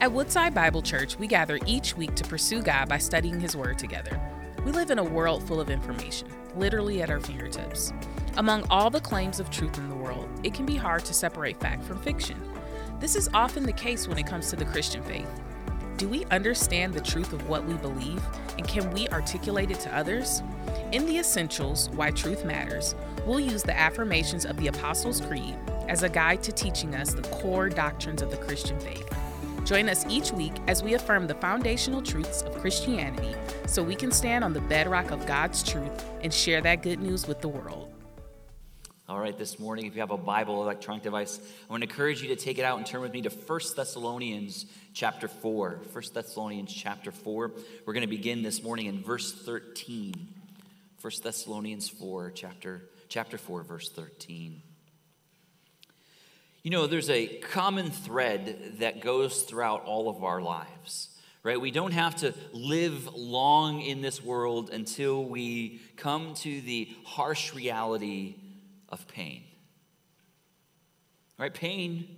At Woodside Bible Church, we gather each week to pursue God by studying His Word together. We live in a world full of information, literally at our fingertips. Among all the claims of truth in the world, it can be hard to separate fact from fiction. This is often the case when it comes to the Christian faith. Do we understand the truth of what we believe, and can we articulate it to others? In the Essentials Why Truth Matters, we'll use the affirmations of the Apostles' Creed as a guide to teaching us the core doctrines of the Christian faith. Join us each week as we affirm the foundational truths of Christianity so we can stand on the bedrock of God's truth and share that good news with the world. All right, this morning, if you have a Bible, electronic device, I want to encourage you to take it out and turn with me to 1 Thessalonians chapter 4. 1 Thessalonians chapter 4. We're going to begin this morning in verse 13. 1 Thessalonians 4, chapter, chapter 4, verse 13. You know, there's a common thread that goes throughout all of our lives, right? We don't have to live long in this world until we come to the harsh reality of pain. Right? Pain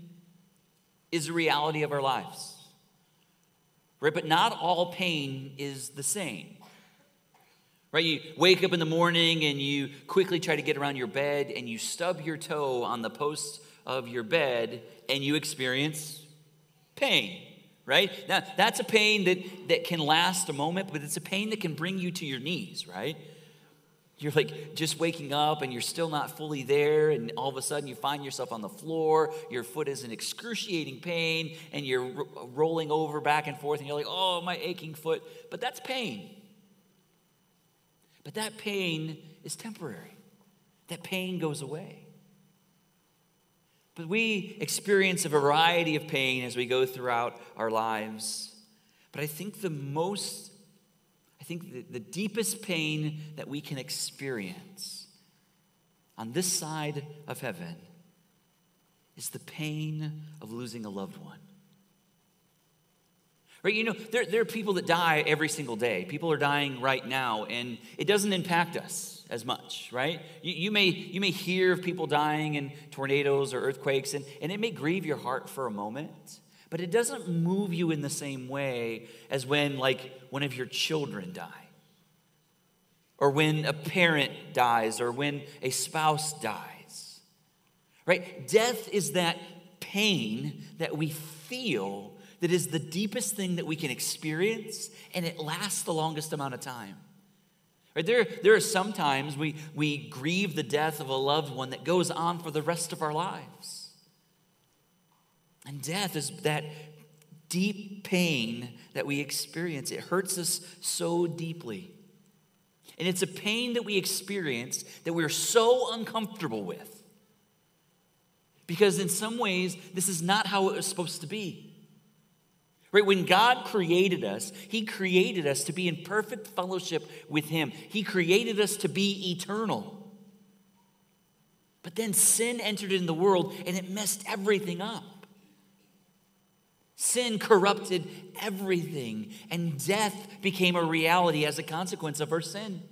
is a reality of our lives. Right? But not all pain is the same. Right? You wake up in the morning and you quickly try to get around your bed and you stub your toe on the post of your bed and you experience pain, right? Now, that's a pain that, that can last a moment, but it's a pain that can bring you to your knees, right? You're like just waking up and you're still not fully there, and all of a sudden you find yourself on the floor. Your foot is in excruciating pain, and you're ro- rolling over back and forth, and you're like, oh, my aching foot. But that's pain. But that pain is temporary, that pain goes away. But we experience a variety of pain as we go throughout our lives. But I think the most, I think the, the deepest pain that we can experience on this side of heaven is the pain of losing a loved one. Right? You know, there, there are people that die every single day. People are dying right now, and it doesn't impact us as much, right? You, you, may, you may hear of people dying in tornadoes or earthquakes, and, and it may grieve your heart for a moment, but it doesn't move you in the same way as when, like, one of your children die, or when a parent dies, or when a spouse dies, right? Death is that pain that we feel that is the deepest thing that we can experience, and it lasts the longest amount of time. Right? There, there are sometimes we, we grieve the death of a loved one that goes on for the rest of our lives. And death is that deep pain that we experience. It hurts us so deeply. And it's a pain that we experience that we're so uncomfortable with. Because in some ways, this is not how it was supposed to be. Right? When God created us, He created us to be in perfect fellowship with Him. He created us to be eternal. But then sin entered in the world and it messed everything up. Sin corrupted everything, and death became a reality as a consequence of our sin.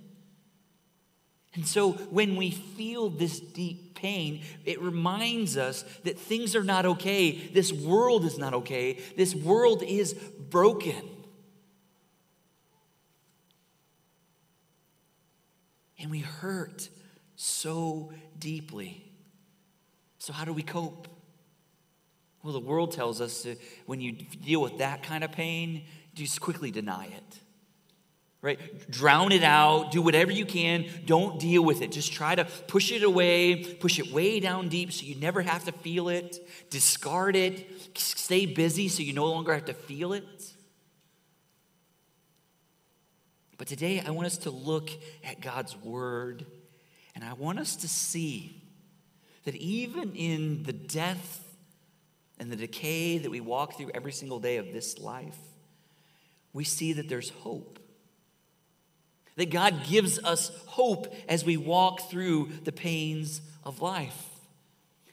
And so when we feel this deep pain, it reminds us that things are not okay. This world is not okay. This world is broken. And we hurt so deeply. So, how do we cope? Well, the world tells us that when you deal with that kind of pain, just quickly deny it right? Drown it out, do whatever you can, don't deal with it. Just try to push it away, push it way down deep so you never have to feel it, discard it, stay busy so you no longer have to feel it. But today I want us to look at God's word and I want us to see that even in the death and the decay that we walk through every single day of this life, we see that there's hope that God gives us hope as we walk through the pains of life.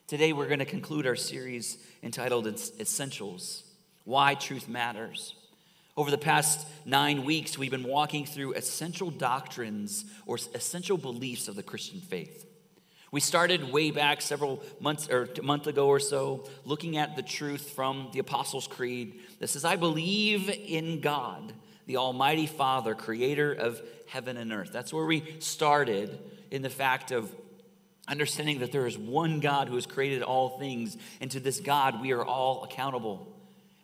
Today, we're going to conclude our series entitled Essentials Why Truth Matters. Over the past nine weeks, we've been walking through essential doctrines or essential beliefs of the Christian faith. We started way back several months or a month ago or so looking at the truth from the Apostles' Creed that says, I believe in God, the Almighty Father, creator of heaven and earth. That's where we started in the fact of understanding that there is one God who has created all things, and to this God we are all accountable.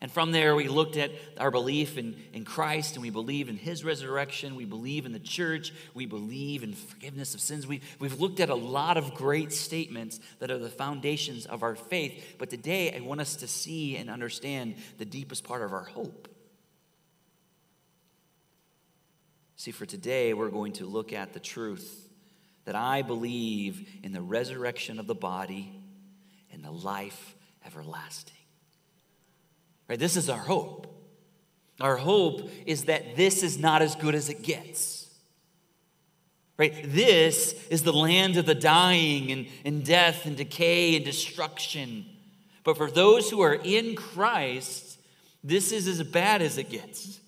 And from there, we looked at our belief in, in Christ and we believe in his resurrection. We believe in the church. We believe in forgiveness of sins. We, we've looked at a lot of great statements that are the foundations of our faith. But today, I want us to see and understand the deepest part of our hope. See, for today, we're going to look at the truth that I believe in the resurrection of the body and the life everlasting. Right? This is our hope. Our hope is that this is not as good as it gets. Right? This is the land of the dying and, and death and decay and destruction. But for those who are in Christ, this is as bad as it gets.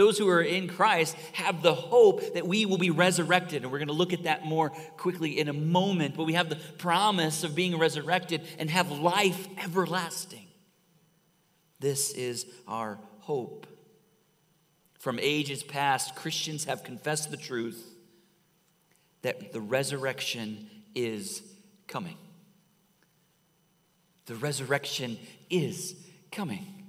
Those who are in Christ have the hope that we will be resurrected. And we're going to look at that more quickly in a moment. But we have the promise of being resurrected and have life everlasting. This is our hope. From ages past, Christians have confessed the truth that the resurrection is coming. The resurrection is coming.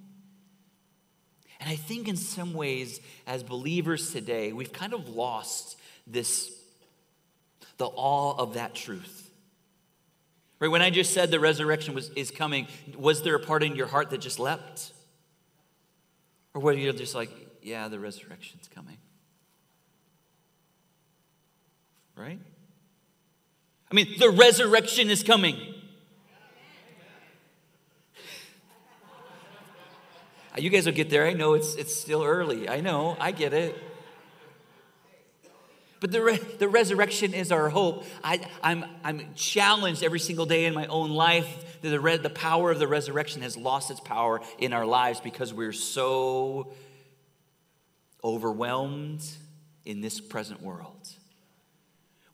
And I think in some ways, as believers today, we've kind of lost this, the awe of that truth. Right? When I just said the resurrection was, is coming, was there a part in your heart that just leapt? Or were you just like, yeah, the resurrection's coming? Right? I mean, the resurrection is coming. You guys will get there. I know it's, it's still early. I know. I get it. But the, re- the resurrection is our hope. I, I'm, I'm challenged every single day in my own life that the, re- the power of the resurrection has lost its power in our lives because we're so overwhelmed in this present world.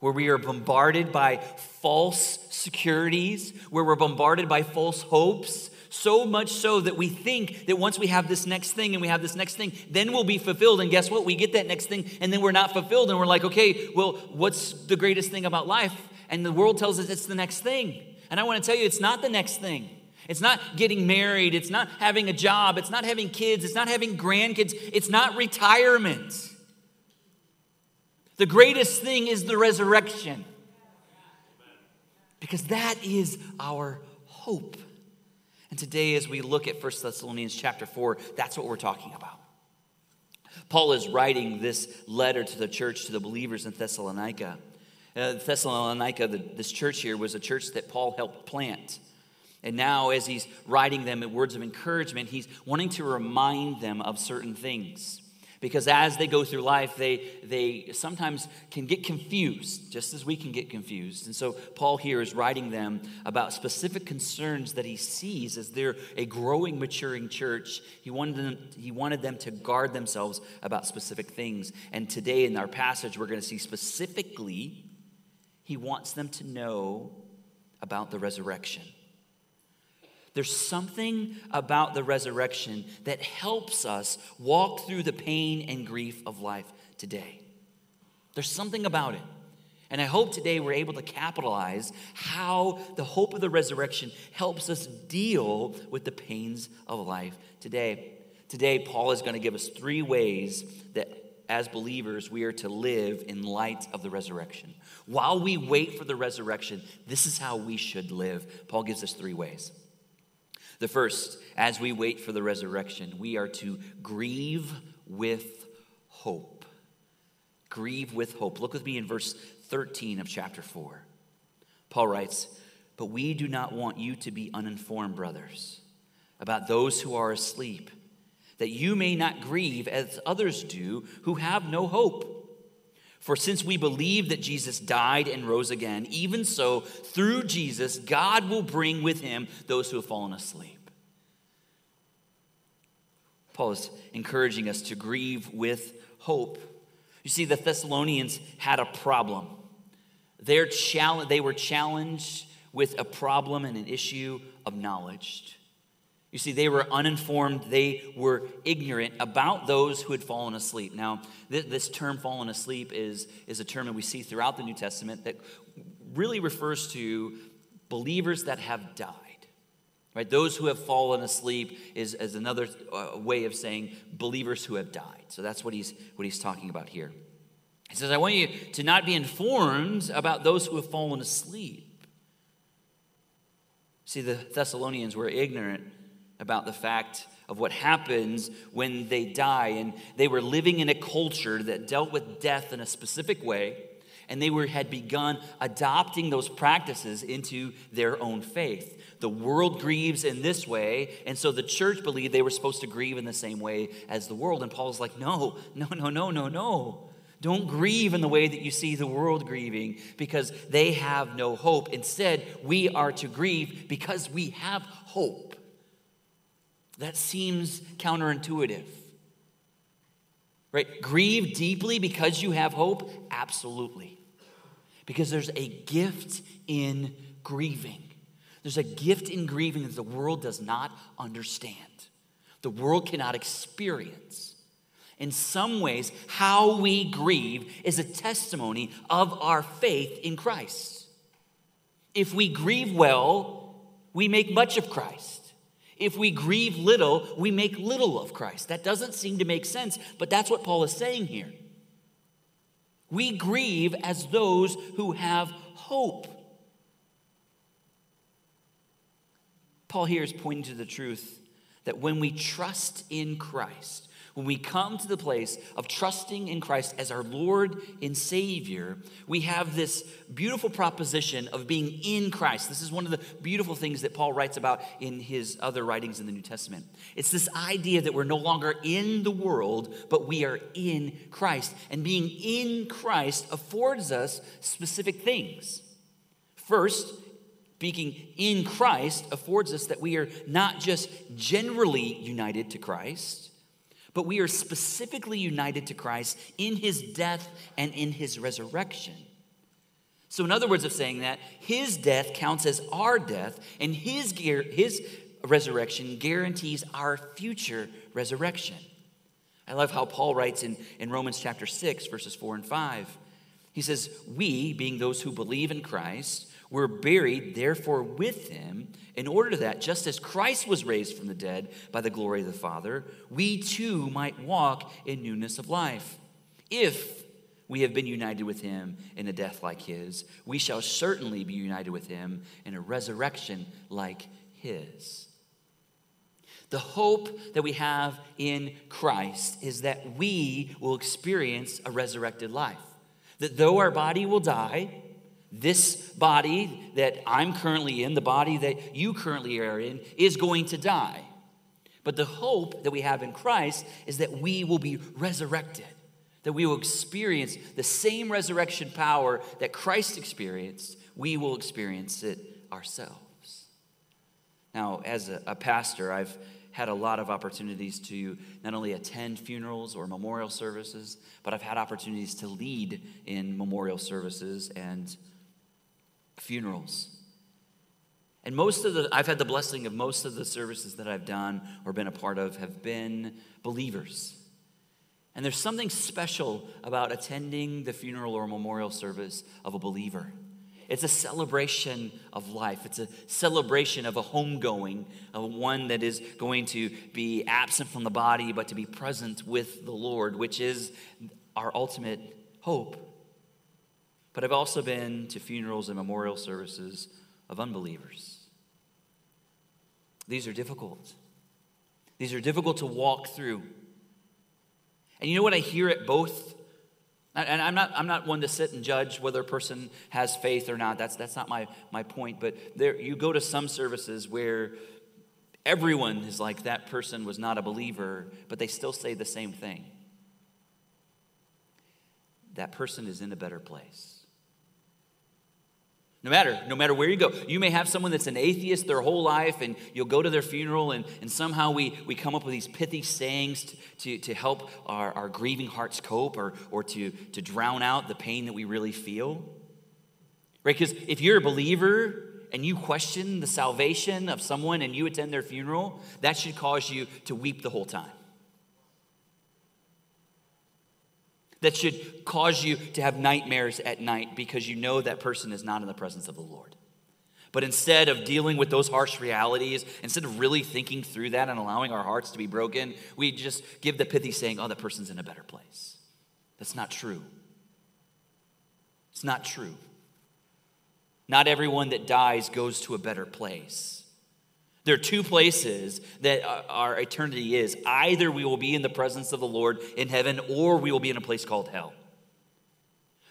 Where we are bombarded by false securities, where we're bombarded by false hopes, so much so that we think that once we have this next thing and we have this next thing, then we'll be fulfilled. And guess what? We get that next thing and then we're not fulfilled. And we're like, okay, well, what's the greatest thing about life? And the world tells us it's the next thing. And I want to tell you, it's not the next thing. It's not getting married. It's not having a job. It's not having kids. It's not having grandkids. It's not retirement. The greatest thing is the resurrection. Because that is our hope. And today, as we look at 1 Thessalonians chapter 4, that's what we're talking about. Paul is writing this letter to the church, to the believers in Thessalonica. Uh, Thessalonica, the, this church here, was a church that Paul helped plant. And now, as he's writing them in words of encouragement, he's wanting to remind them of certain things. Because as they go through life, they, they sometimes can get confused, just as we can get confused. And so Paul here is writing them about specific concerns that he sees as they're a growing, maturing church. He wanted them, he wanted them to guard themselves about specific things. And today in our passage, we're going to see specifically, he wants them to know about the resurrection. There's something about the resurrection that helps us walk through the pain and grief of life today. There's something about it. And I hope today we're able to capitalize how the hope of the resurrection helps us deal with the pains of life today. Today, Paul is going to give us three ways that as believers we are to live in light of the resurrection. While we wait for the resurrection, this is how we should live. Paul gives us three ways. The first, as we wait for the resurrection, we are to grieve with hope. Grieve with hope. Look with me in verse 13 of chapter 4. Paul writes, But we do not want you to be uninformed, brothers, about those who are asleep, that you may not grieve as others do who have no hope. For since we believe that Jesus died and rose again, even so, through Jesus, God will bring with him those who have fallen asleep. Paul is encouraging us to grieve with hope. You see, the Thessalonians had a problem. They're challenge, they were challenged with a problem and an issue of knowledge. You see, they were uninformed, they were ignorant about those who had fallen asleep. Now, this, this term fallen asleep is, is a term that we see throughout the New Testament that really refers to believers that have died. Right? Those who have fallen asleep is, is another uh, way of saying believers who have died. So that's what he's, what he's talking about here. He says, I want you to not be informed about those who have fallen asleep. See, the Thessalonians were ignorant about the fact of what happens when they die. And they were living in a culture that dealt with death in a specific way. And they were, had begun adopting those practices into their own faith. The world grieves in this way, and so the church believed they were supposed to grieve in the same way as the world. And Paul's like, no, no, no, no, no, no. Don't grieve in the way that you see the world grieving because they have no hope. Instead, we are to grieve because we have hope. That seems counterintuitive. Right? Grieve deeply because you have hope? Absolutely. Because there's a gift in grieving. There's a gift in grieving that the world does not understand, the world cannot experience. In some ways, how we grieve is a testimony of our faith in Christ. If we grieve well, we make much of Christ. If we grieve little, we make little of Christ. That doesn't seem to make sense, but that's what Paul is saying here. We grieve as those who have hope. Paul here is pointing to the truth that when we trust in Christ, when we come to the place of trusting in Christ as our Lord and Savior, we have this beautiful proposition of being in Christ. This is one of the beautiful things that Paul writes about in his other writings in the New Testament. It's this idea that we're no longer in the world, but we are in Christ. And being in Christ affords us specific things. First, speaking in Christ affords us that we are not just generally united to Christ, but we are specifically united to Christ in his death and in his resurrection. So, in other words, of saying that, his death counts as our death, and his, his resurrection guarantees our future resurrection. I love how Paul writes in, in Romans chapter 6, verses 4 and 5. He says, We, being those who believe in Christ, were buried, therefore, with him, in order that, just as Christ was raised from the dead by the glory of the Father, we too might walk in newness of life. If we have been united with him in a death like his, we shall certainly be united with him in a resurrection like his. The hope that we have in Christ is that we will experience a resurrected life. That though our body will die, this body that I'm currently in, the body that you currently are in, is going to die. But the hope that we have in Christ is that we will be resurrected, that we will experience the same resurrection power that Christ experienced, we will experience it ourselves. Now, as a, a pastor, I've had a lot of opportunities to not only attend funerals or memorial services, but I've had opportunities to lead in memorial services and funerals. And most of the, I've had the blessing of most of the services that I've done or been a part of have been believers. And there's something special about attending the funeral or memorial service of a believer. It's a celebration of life. It's a celebration of a homegoing, of one that is going to be absent from the body, but to be present with the Lord, which is our ultimate hope. But I've also been to funerals and memorial services of unbelievers. These are difficult. These are difficult to walk through. And you know what I hear at both? And I'm not, I'm not one to sit and judge whether a person has faith or not. That's, that's not my, my point. But there, you go to some services where everyone is like, that person was not a believer, but they still say the same thing. That person is in a better place. No matter, no matter where you go. You may have someone that's an atheist their whole life, and you'll go to their funeral, and, and somehow we, we come up with these pithy sayings to, to, to help our, our grieving hearts cope or, or to, to drown out the pain that we really feel. Right? Because if you're a believer and you question the salvation of someone and you attend their funeral, that should cause you to weep the whole time. That should cause you to have nightmares at night because you know that person is not in the presence of the Lord. But instead of dealing with those harsh realities, instead of really thinking through that and allowing our hearts to be broken, we just give the pithy saying, oh, that person's in a better place. That's not true. It's not true. Not everyone that dies goes to a better place. There are two places that our eternity is. Either we will be in the presence of the Lord in heaven, or we will be in a place called hell.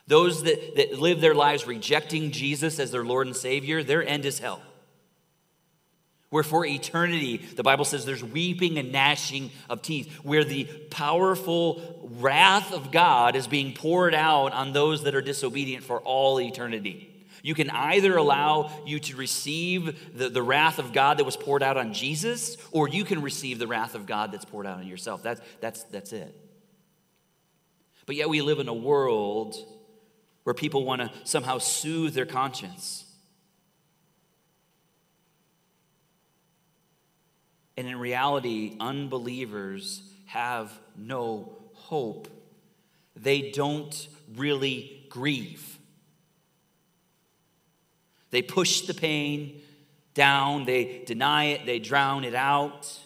Those that, that live their lives rejecting Jesus as their Lord and Savior, their end is hell. Where for eternity, the Bible says there's weeping and gnashing of teeth, where the powerful wrath of God is being poured out on those that are disobedient for all eternity. You can either allow you to receive the, the wrath of God that was poured out on Jesus, or you can receive the wrath of God that's poured out on yourself. That's, that's, that's it. But yet we live in a world where people want to somehow soothe their conscience. And in reality, unbelievers have no hope. They don't really grieve. They push the pain down, they deny it, they drown it out.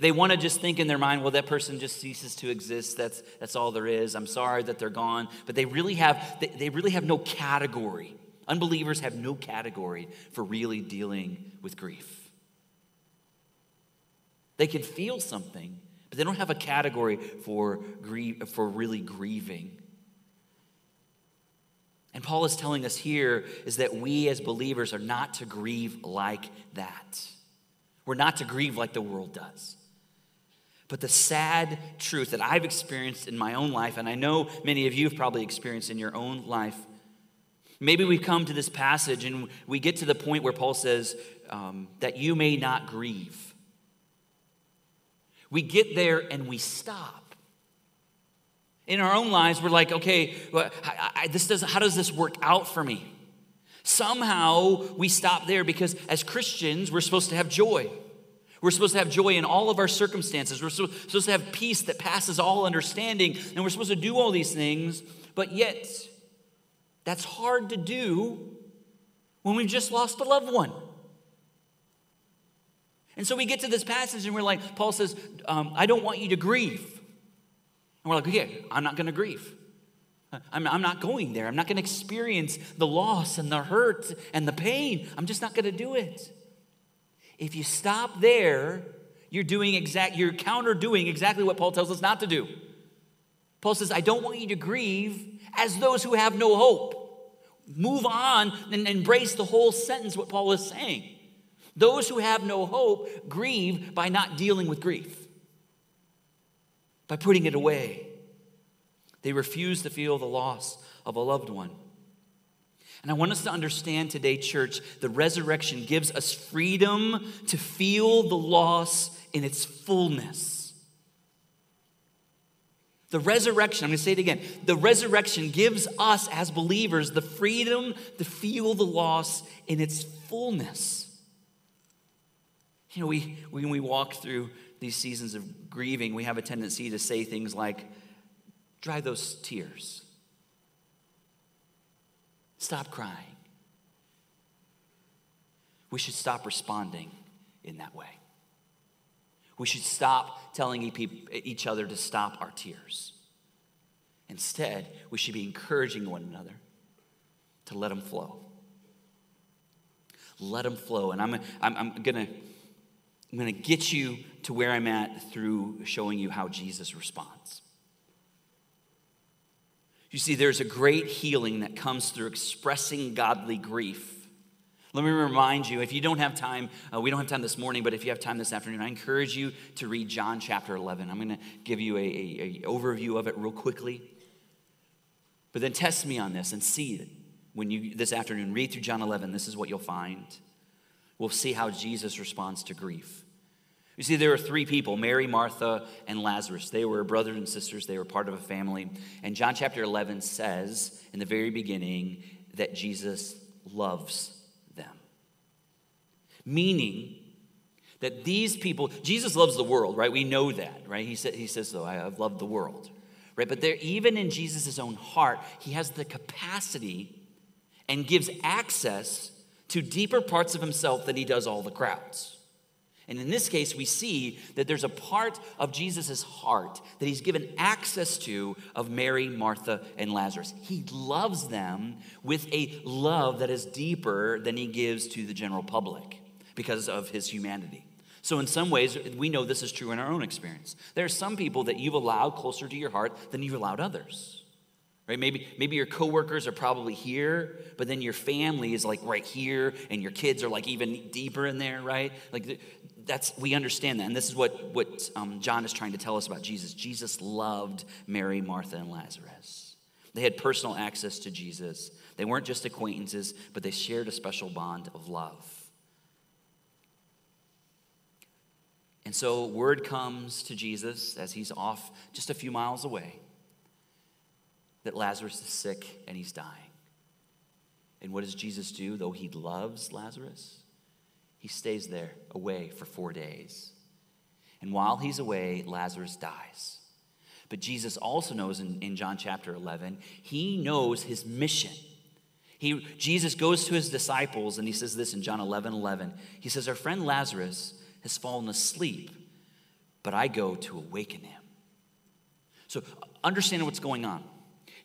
They want to just think in their mind, well, that person just ceases to exist. That's, that's all there is. I'm sorry that they're gone. But they really have, they, they really have no category. Unbelievers have no category for really dealing with grief. They can feel something, but they don't have a category for, grief, for really grieving. And Paul is telling us here is that we as believers are not to grieve like that. We're not to grieve like the world does. But the sad truth that I've experienced in my own life, and I know many of you have probably experienced in your own life, maybe we come to this passage and we get to the point where Paul says um, that you may not grieve. We get there and we stop. In our own lives, we're like, okay, well, I, I, this does, how does this work out for me? Somehow we stop there because as Christians, we're supposed to have joy. We're supposed to have joy in all of our circumstances. We're supposed to have peace that passes all understanding. And we're supposed to do all these things. But yet, that's hard to do when we've just lost a loved one. And so we get to this passage and we're like, Paul says, um, I don't want you to grieve. We're like, okay, I'm not going to grieve. I'm, I'm not going there. I'm not going to experience the loss and the hurt and the pain. I'm just not going to do it. If you stop there, you're doing exact, you're counter doing exactly what Paul tells us not to do. Paul says, I don't want you to grieve as those who have no hope. Move on and embrace the whole sentence, what Paul is saying. Those who have no hope grieve by not dealing with grief by putting it away. They refuse to feel the loss of a loved one. And I want us to understand today, church, the resurrection gives us freedom to feel the loss in its fullness. The resurrection, I'm going to say it again. The resurrection gives us as believers the freedom to feel the loss in its fullness. You know, we, when we walk through these seasons of grieving, we have a tendency to say things like, dry those tears. Stop crying. We should stop responding in that way. We should stop telling each other to stop our tears. Instead, we should be encouraging one another to let them flow. Let them flow. And I'm, I'm, I'm going to I'm going to get you to where I'm at through showing you how Jesus responds. You see, there's a great healing that comes through expressing godly grief. Let me remind you if you don't have time, uh, we don't have time this morning, but if you have time this afternoon, I encourage you to read John chapter 11. I'm going to give you a, a, overview of it real quickly. But then test me on this and see it when you this afternoon read through John 11. This is what you'll find we'll see how Jesus responds to grief. You see, there were three people Mary, Martha, and Lazarus. They were brothers and sisters, they were part of a family. And John chapter 11 says in the very beginning that Jesus loves them. Meaning that these people, Jesus loves the world, right? We know that, right? He, sa- he says, so I have loved the world, right? But there, even in Jesus' own heart, he has the capacity and gives access to deeper parts of himself than he does all the crowds. And in this case, we see that there's a part of Jesus' heart that he's given access to of Mary, Martha, and Lazarus. He loves them with a love that is deeper than he gives to the general public because of his humanity. So, in some ways, we know this is true in our own experience. There are some people that you've allowed closer to your heart than you've allowed others. Right? Maybe, maybe your coworkers are probably here, but then your family is like right here, and your kids are like even deeper in there, right? Like that's we understand that, and this is what what um, John is trying to tell us about Jesus. Jesus loved Mary, Martha, and Lazarus. They had personal access to Jesus. They weren't just acquaintances, but they shared a special bond of love. And so word comes to Jesus as he's off just a few miles away that Lazarus is sick and he's dying. And what does Jesus do, though he loves Lazarus? He stays there away for four days. And while he's away, Lazarus dies. But Jesus also knows in, in John chapter 11, he knows his mission. He, Jesus goes to his disciples and he says this in John 11 11. He says, Our friend Lazarus has fallen asleep, but I go to awaken him. So, understanding what's going on.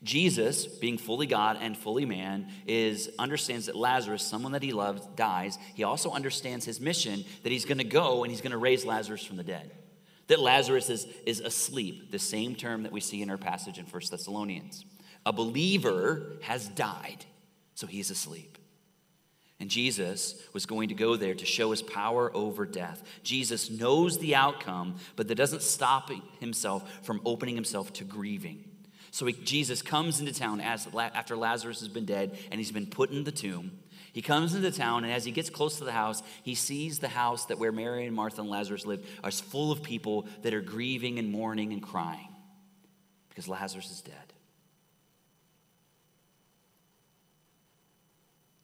Jesus, being fully God and fully man, is understands that Lazarus, someone that he loves, dies. He also understands his mission that he's going to go and he's going to raise Lazarus from the dead. That Lazarus is, is asleep, the same term that we see in our passage in 1 Thessalonians. A believer has died, so he's asleep. And Jesus was going to go there to show his power over death. Jesus knows the outcome, but that doesn't stop himself from opening himself to grieving. So he, Jesus comes into town as, after Lazarus has been dead and he's been put in the tomb. He comes into town, and as he gets close to the house, he sees the house that where Mary and Martha and Lazarus lived is full of people that are grieving and mourning and crying because Lazarus is dead.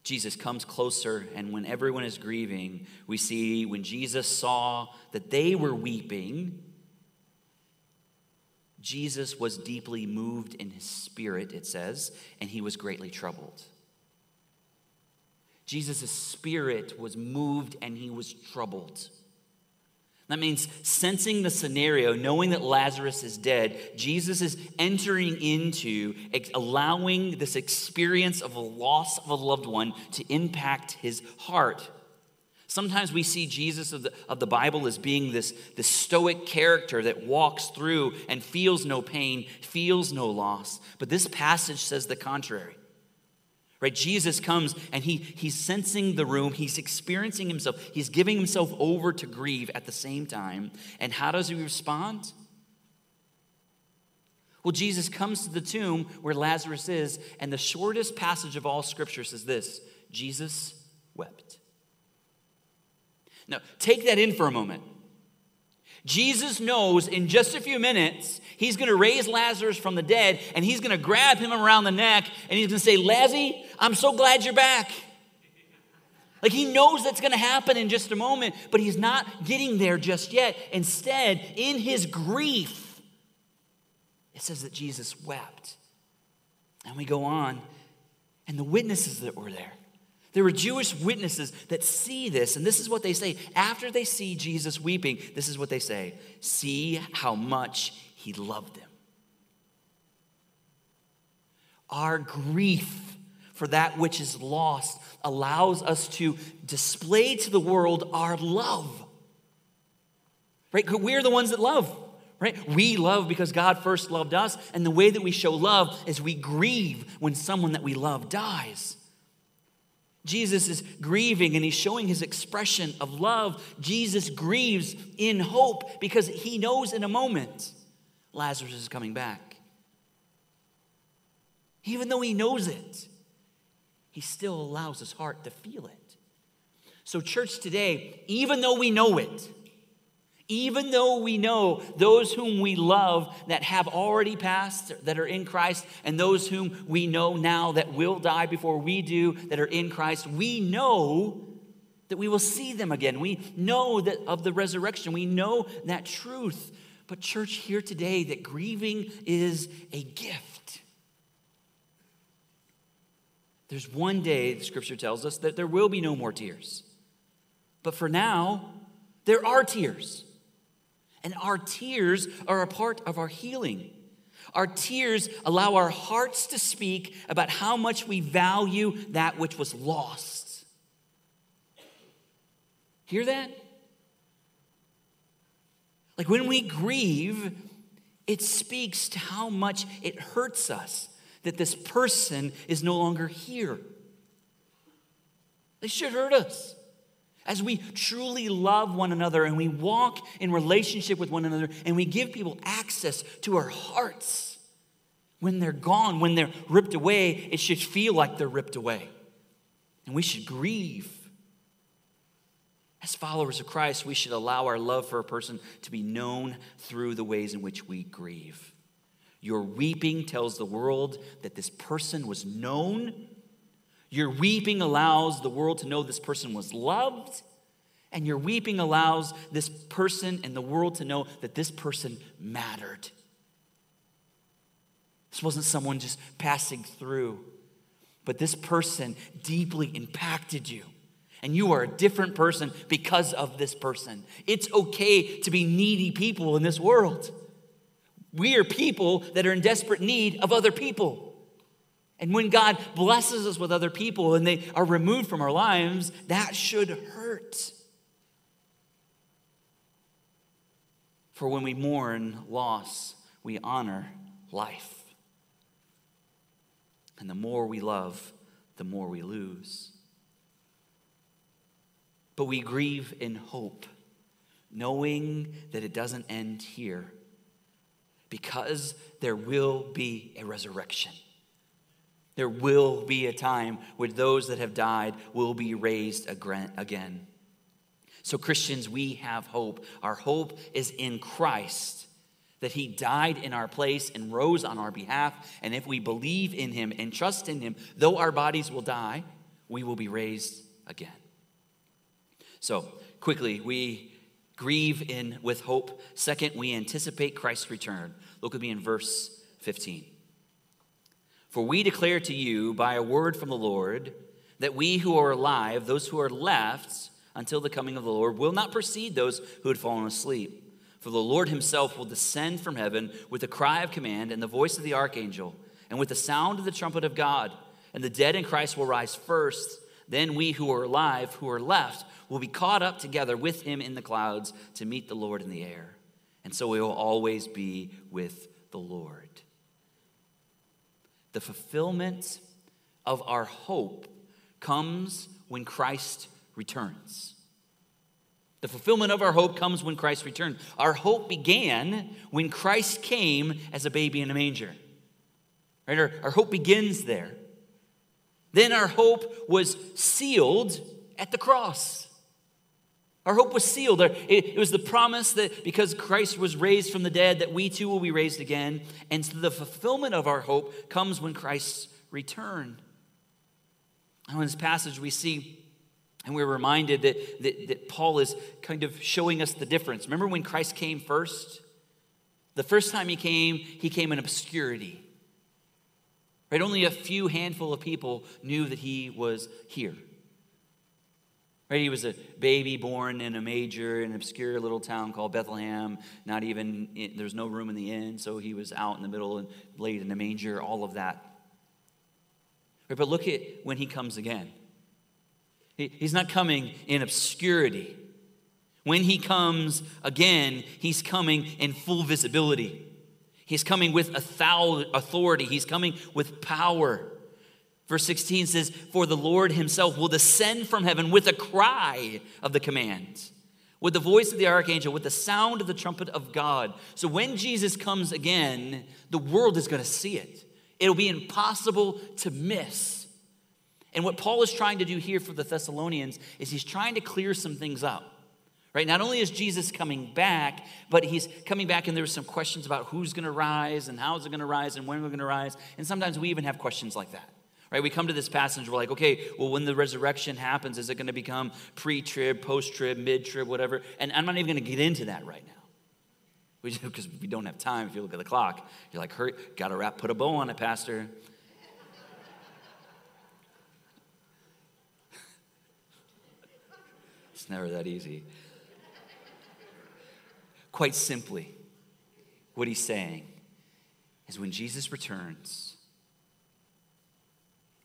Jesus comes closer, and when everyone is grieving, we see when Jesus saw that they were weeping, Jesus was deeply moved in his spirit, it says, and he was greatly troubled. Jesus' spirit was moved and he was troubled. That means sensing the scenario, knowing that Lazarus is dead, Jesus is entering into allowing this experience of a loss of a loved one to impact his heart. Sometimes we see Jesus of the, of the Bible as being this, this stoic character that walks through and feels no pain, feels no loss. But this passage says the contrary. Right? Jesus comes and he, he's sensing the room, he's experiencing himself, he's giving himself over to grieve at the same time. And how does he respond? Well, Jesus comes to the tomb where Lazarus is, and the shortest passage of all scripture says this Jesus wept. Now, take that in for a moment. Jesus knows in just a few minutes he's going to raise Lazarus from the dead and he's going to grab him around the neck and he's going to say, Lazzy, I'm so glad you're back. Like he knows that's going to happen in just a moment, but he's not getting there just yet. Instead, in his grief, it says that Jesus wept. And we go on, and the witnesses that were there, there were Jewish witnesses that see this, and this is what they say. After they see Jesus weeping, this is what they say See how much he loved them. Our grief for that which is lost allows us to display to the world our love. Right? We're the ones that love, right? We love because God first loved us, and the way that we show love is we grieve when someone that we love dies. Jesus is grieving and he's showing his expression of love. Jesus grieves in hope because he knows in a moment Lazarus is coming back. Even though he knows it, he still allows his heart to feel it. So, church today, even though we know it, Even though we know those whom we love that have already passed, that are in Christ, and those whom we know now that will die before we do, that are in Christ, we know that we will see them again. We know that of the resurrection. We know that truth. But, church, here today, that grieving is a gift. There's one day, the scripture tells us, that there will be no more tears. But for now, there are tears. And our tears are a part of our healing. Our tears allow our hearts to speak about how much we value that which was lost. Hear that? Like when we grieve, it speaks to how much it hurts us that this person is no longer here. They should hurt us as we truly love one another and we walk in relationship with one another and we give people access to our hearts, when they're gone, when they're ripped away, it should feel like they're ripped away. And we should grieve. As followers of Christ, we should allow our love for a person to be known through the ways in which we grieve. Your weeping tells the world that this person was known your weeping allows the world to know this person was loved, and your weeping allows this person and the world to know that this person mattered. This wasn't someone just passing through, but this person deeply impacted you. And you are a different person because of this person. It's okay to be needy people in this world. We are people that are in desperate need of other people. And when God blesses us with other people and they are removed from our lives, that should hurt. For when we mourn loss, we honor life. And the more we love, the more we lose. But we grieve in hope, knowing that it doesn't end here, because there will be a resurrection. There will be a time where those that have died will be raised again. So, Christians, we have hope. Our hope is in Christ, that He died in our place and rose on our behalf. And if we believe in Him and trust in Him, though our bodies will die, we will be raised again. So, quickly, we grieve in with hope. Second, we anticipate Christ's return. Look at me in verse 15. For we declare to you by a word from the Lord that we who are alive, those who are left until the coming of the Lord, will not precede those who had fallen asleep. For the Lord himself will descend from heaven with a cry of command and the voice of the archangel and with the sound of the trumpet of God. And the dead in Christ will rise first. Then we who are alive, who are left, will be caught up together with him in the clouds to meet the Lord in the air. And so we will always be with the Lord. The fulfillment of our hope comes when Christ returns. The fulfillment of our hope comes when Christ returned. Our hope began when Christ came as a baby in a manger. Right? Our, our hope begins there. Then our hope was sealed at the cross. Our hope was sealed. It was the promise that because Christ was raised from the dead, that we too will be raised again. And so the fulfillment of our hope comes when Christ's return. In this passage, we see, and we're reminded that, that, that Paul is kind of showing us the difference. Remember when Christ came first? The first time he came, he came in obscurity. Right? Only a few handful of people knew that he was here. Right? He was a baby born in a major, an obscure little town called Bethlehem. Not even, eh, there's no room in the inn, so he was out in the middle and laid in a manger, all of that. Right? But look at when he comes again. He, he's not coming in obscurity. When he comes again, he's coming in full visibility. He's coming with authority, he's coming with power. Verse 16 says, For the Lord himself will descend from heaven with a cry of the command, with the voice of the archangel, with the sound of the trumpet of God. So when Jesus comes again, the world is going to see it. It'll be impossible to miss. And what Paul is trying to do here for the Thessalonians is he's trying to clear some things up. Right? Not only is Jesus coming back, but he's coming back, and there's some questions about who's going to rise and how is it going to rise and when we're going to rise. And sometimes we even have questions like that. Right? We come to this passage, we're like, okay, well, when the resurrection happens, is it going to become pre trib, post trib, mid trib, whatever? And I'm not even going to get into that right now. Because we, we don't have time. If you look at the clock, you're like, hurry, got to wrap, put a bow on it, Pastor. it's never that easy. Quite simply, what he's saying is when Jesus returns,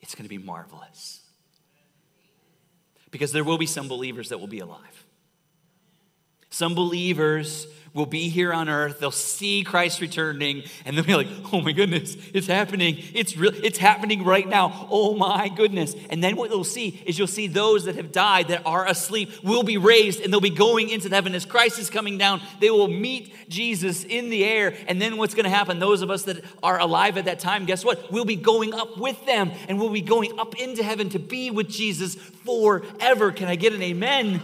it's going to be marvelous. Because there will be some believers that will be alive. Some believers will be here on earth. They'll see Christ returning, and they'll be like, "Oh my goodness, it's happening! It's real! It's happening right now! Oh my goodness!" And then what you'll see is you'll see those that have died that are asleep will be raised, and they'll be going into heaven as Christ is coming down. They will meet Jesus in the air, and then what's going to happen? Those of us that are alive at that time, guess what? We'll be going up with them, and we'll be going up into heaven to be with Jesus forever. Can I get an amen?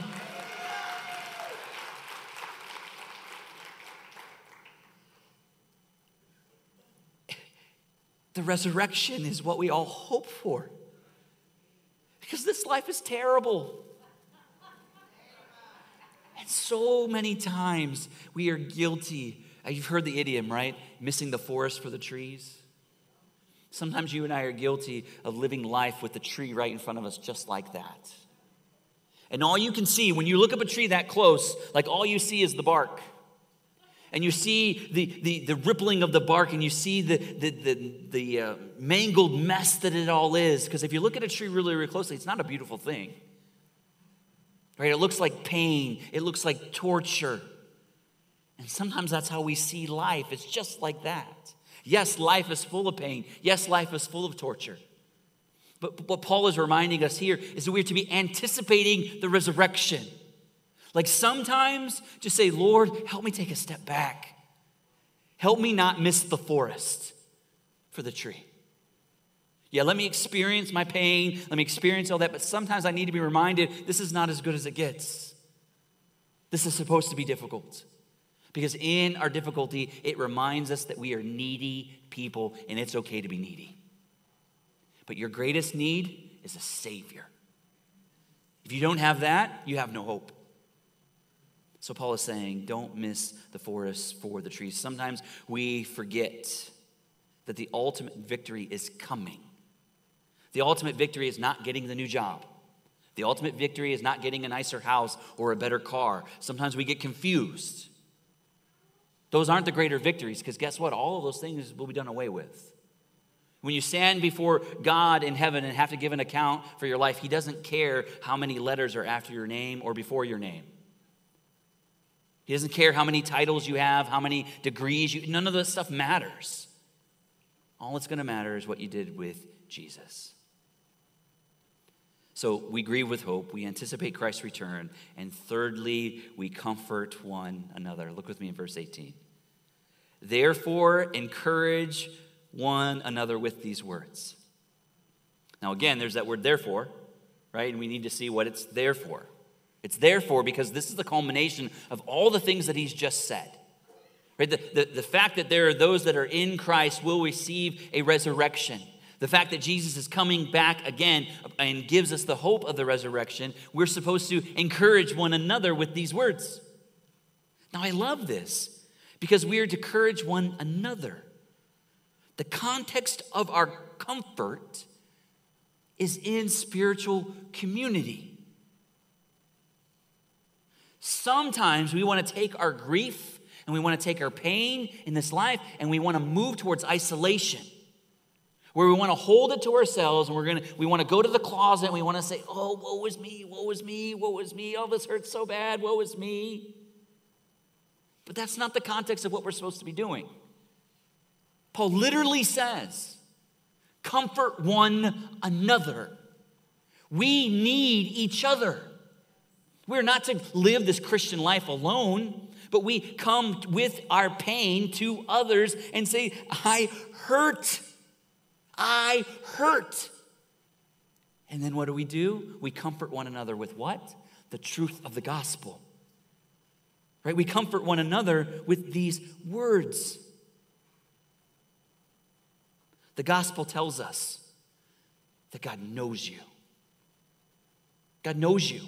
The resurrection is what we all hope for. Because this life is terrible. And so many times we are guilty. Uh, you've heard the idiom, right? Missing the forest for the trees. Sometimes you and I are guilty of living life with the tree right in front of us, just like that. And all you can see when you look up a tree that close, like all you see is the bark and you see the, the, the, rippling of the bark and you see the, the, the, the uh, mangled mess that it all is. Because if you look at a tree really, really closely, it's not a beautiful thing. Right? It looks like pain, it looks like torture. And sometimes that's how we see life. It's just like that. Yes, life is full of pain. Yes, life is full of torture. But what Paul is reminding us here is that we are to be anticipating the resurrection. Like sometimes just say, Lord, help me take a step back. Help me not miss the forest for the tree. Yeah, let me experience my pain. Let me experience all that. But sometimes I need to be reminded this is not as good as it gets. This is supposed to be difficult. Because in our difficulty, it reminds us that we are needy people and it's okay to be needy. But your greatest need is a Savior. If you don't have that, you have no hope. So Paul is saying, don't miss the forest for the trees. Sometimes we forget that the ultimate victory is coming. The ultimate victory is not getting the new job. The ultimate victory is not getting a nicer house or a better car. Sometimes we get confused. Those aren't the greater victories because guess what? All of those things will be done away with. When you stand before God in heaven and have to give an account for your life, He doesn't care how many letters are after your name or before your name. He doesn't care how many titles you have, how many degrees you none of this stuff matters. All that's going to matter is what you did with Jesus. So we grieve with hope, we anticipate Christ's return, and thirdly, we comfort one another. Look with me in verse 18. Therefore, encourage one another with these words. Now, again, there's that word therefore, right? And we need to see what it's there for. It's therefore because this is the culmination of all the things that he's just said. Right? The, the, the fact that there are those that are in Christ will receive a resurrection. The fact that Jesus is coming back again and gives us the hope of the resurrection, we're supposed to encourage one another with these words. Now, I love this because we are to encourage one another. The context of our comfort is in spiritual community. Sometimes we want to take our grief and we want to take our pain in this life and we want to move towards isolation. Where we want to hold it to ourselves and we're gonna we want to go to the closet and we want to say, Oh, woe is me, woe is me, woe is me, oh, this hurts so bad, woe is me. But that's not the context of what we're supposed to be doing. Paul literally says, comfort one another. We need each other. We're not to live this Christian life alone, but we come with our pain to others and say, I hurt. I hurt. And then what do we do? We comfort one another with what? The truth of the gospel. Right? We comfort one another with these words. The gospel tells us that God knows you. God knows you.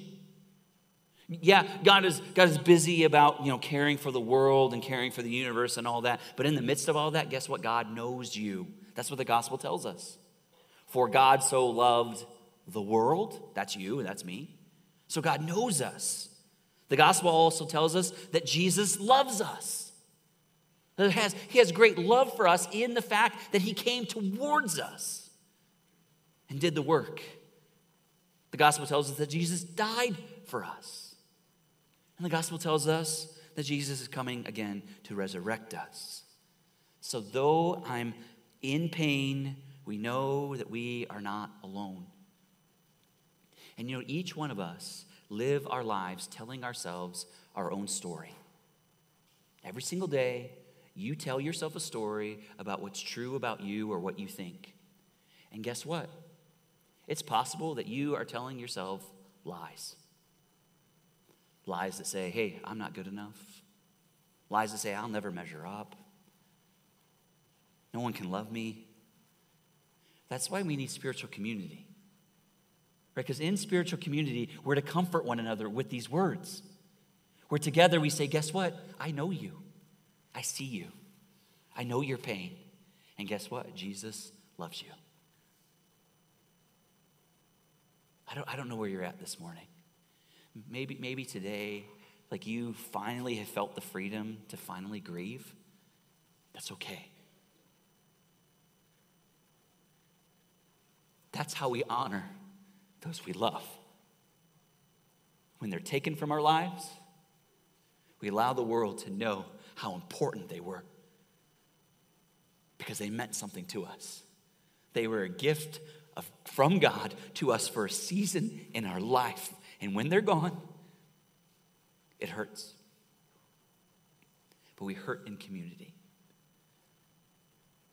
Yeah, God is, God is busy about, you know, caring for the world and caring for the universe and all that. But in the midst of all that, guess what? God knows you. That's what the gospel tells us. For God so loved the world, that's you and that's me. So God knows us. The gospel also tells us that Jesus loves us. That has, he has great love for us in the fact that he came towards us and did the work. The gospel tells us that Jesus died for us. And the gospel tells us that Jesus is coming again to resurrect us. So, though I'm in pain, we know that we are not alone. And you know, each one of us live our lives telling ourselves our own story. Every single day, you tell yourself a story about what's true about you or what you think. And guess what? It's possible that you are telling yourself lies. Lies that say, hey, I'm not good enough. Lies that say, I'll never measure up. No one can love me. That's why we need spiritual community. Right? Because in spiritual community, we're to comfort one another with these words. Where together we say, guess what? I know you. I see you. I know your pain. And guess what? Jesus loves you. I don't, I don't know where you're at this morning. Maybe, maybe today, like you finally have felt the freedom to finally grieve. That's okay. That's how we honor those we love. When they're taken from our lives, we allow the world to know how important they were because they meant something to us. They were a gift of, from God to us for a season in our life. And when they're gone, it hurts. But we hurt in community.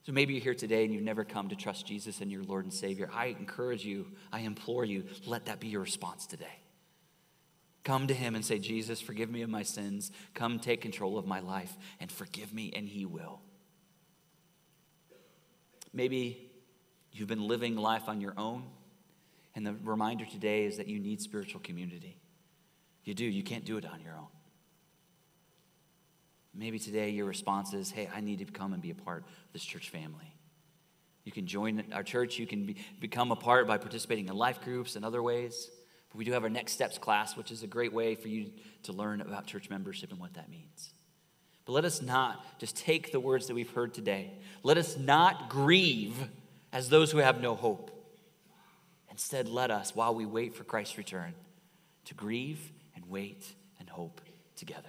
So maybe you're here today and you've never come to trust Jesus and your Lord and Savior. I encourage you, I implore you, let that be your response today. Come to Him and say, Jesus, forgive me of my sins. Come take control of my life and forgive me, and He will. Maybe you've been living life on your own, and the reminder today is that you need spiritual community. You do, you can't do it on your own. Maybe today your response is, hey, I need to come and be a part of this church family. You can join our church. You can be, become a part by participating in life groups and other ways. But we do have our Next Steps class, which is a great way for you to learn about church membership and what that means. But let us not just take the words that we've heard today. Let us not grieve as those who have no hope. Instead, let us, while we wait for Christ's return, to grieve and wait and hope together.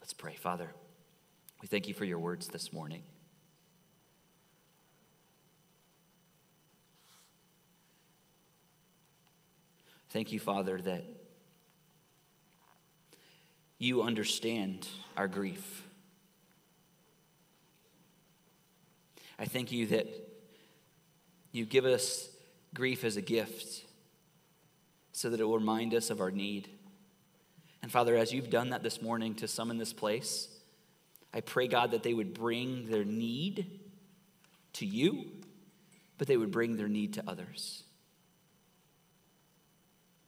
Let's pray. Father, we thank you for your words this morning. Thank you, Father, that you understand our grief. I thank you that you give us grief as a gift so that it will remind us of our need. And Father, as you've done that this morning to some in this place, I pray, God, that they would bring their need to you, but they would bring their need to others.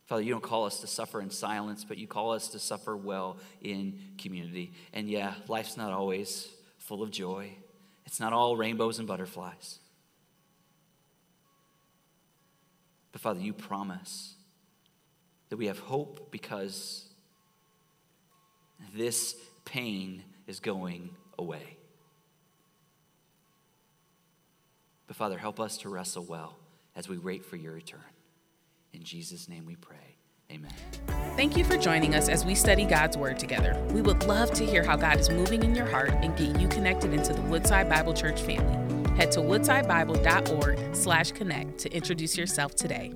Father, you don't call us to suffer in silence, but you call us to suffer well in community. And yeah, life's not always full of joy, it's not all rainbows and butterflies. But Father, you promise that we have hope because this pain is going away. But Father, help us to wrestle well as we wait for your return. In Jesus' name we pray. Amen. Thank you for joining us as we study God's Word together. We would love to hear how God is moving in your heart and get you connected into the Woodside Bible Church family. Head to woodsidebible.org slash connect to introduce yourself today.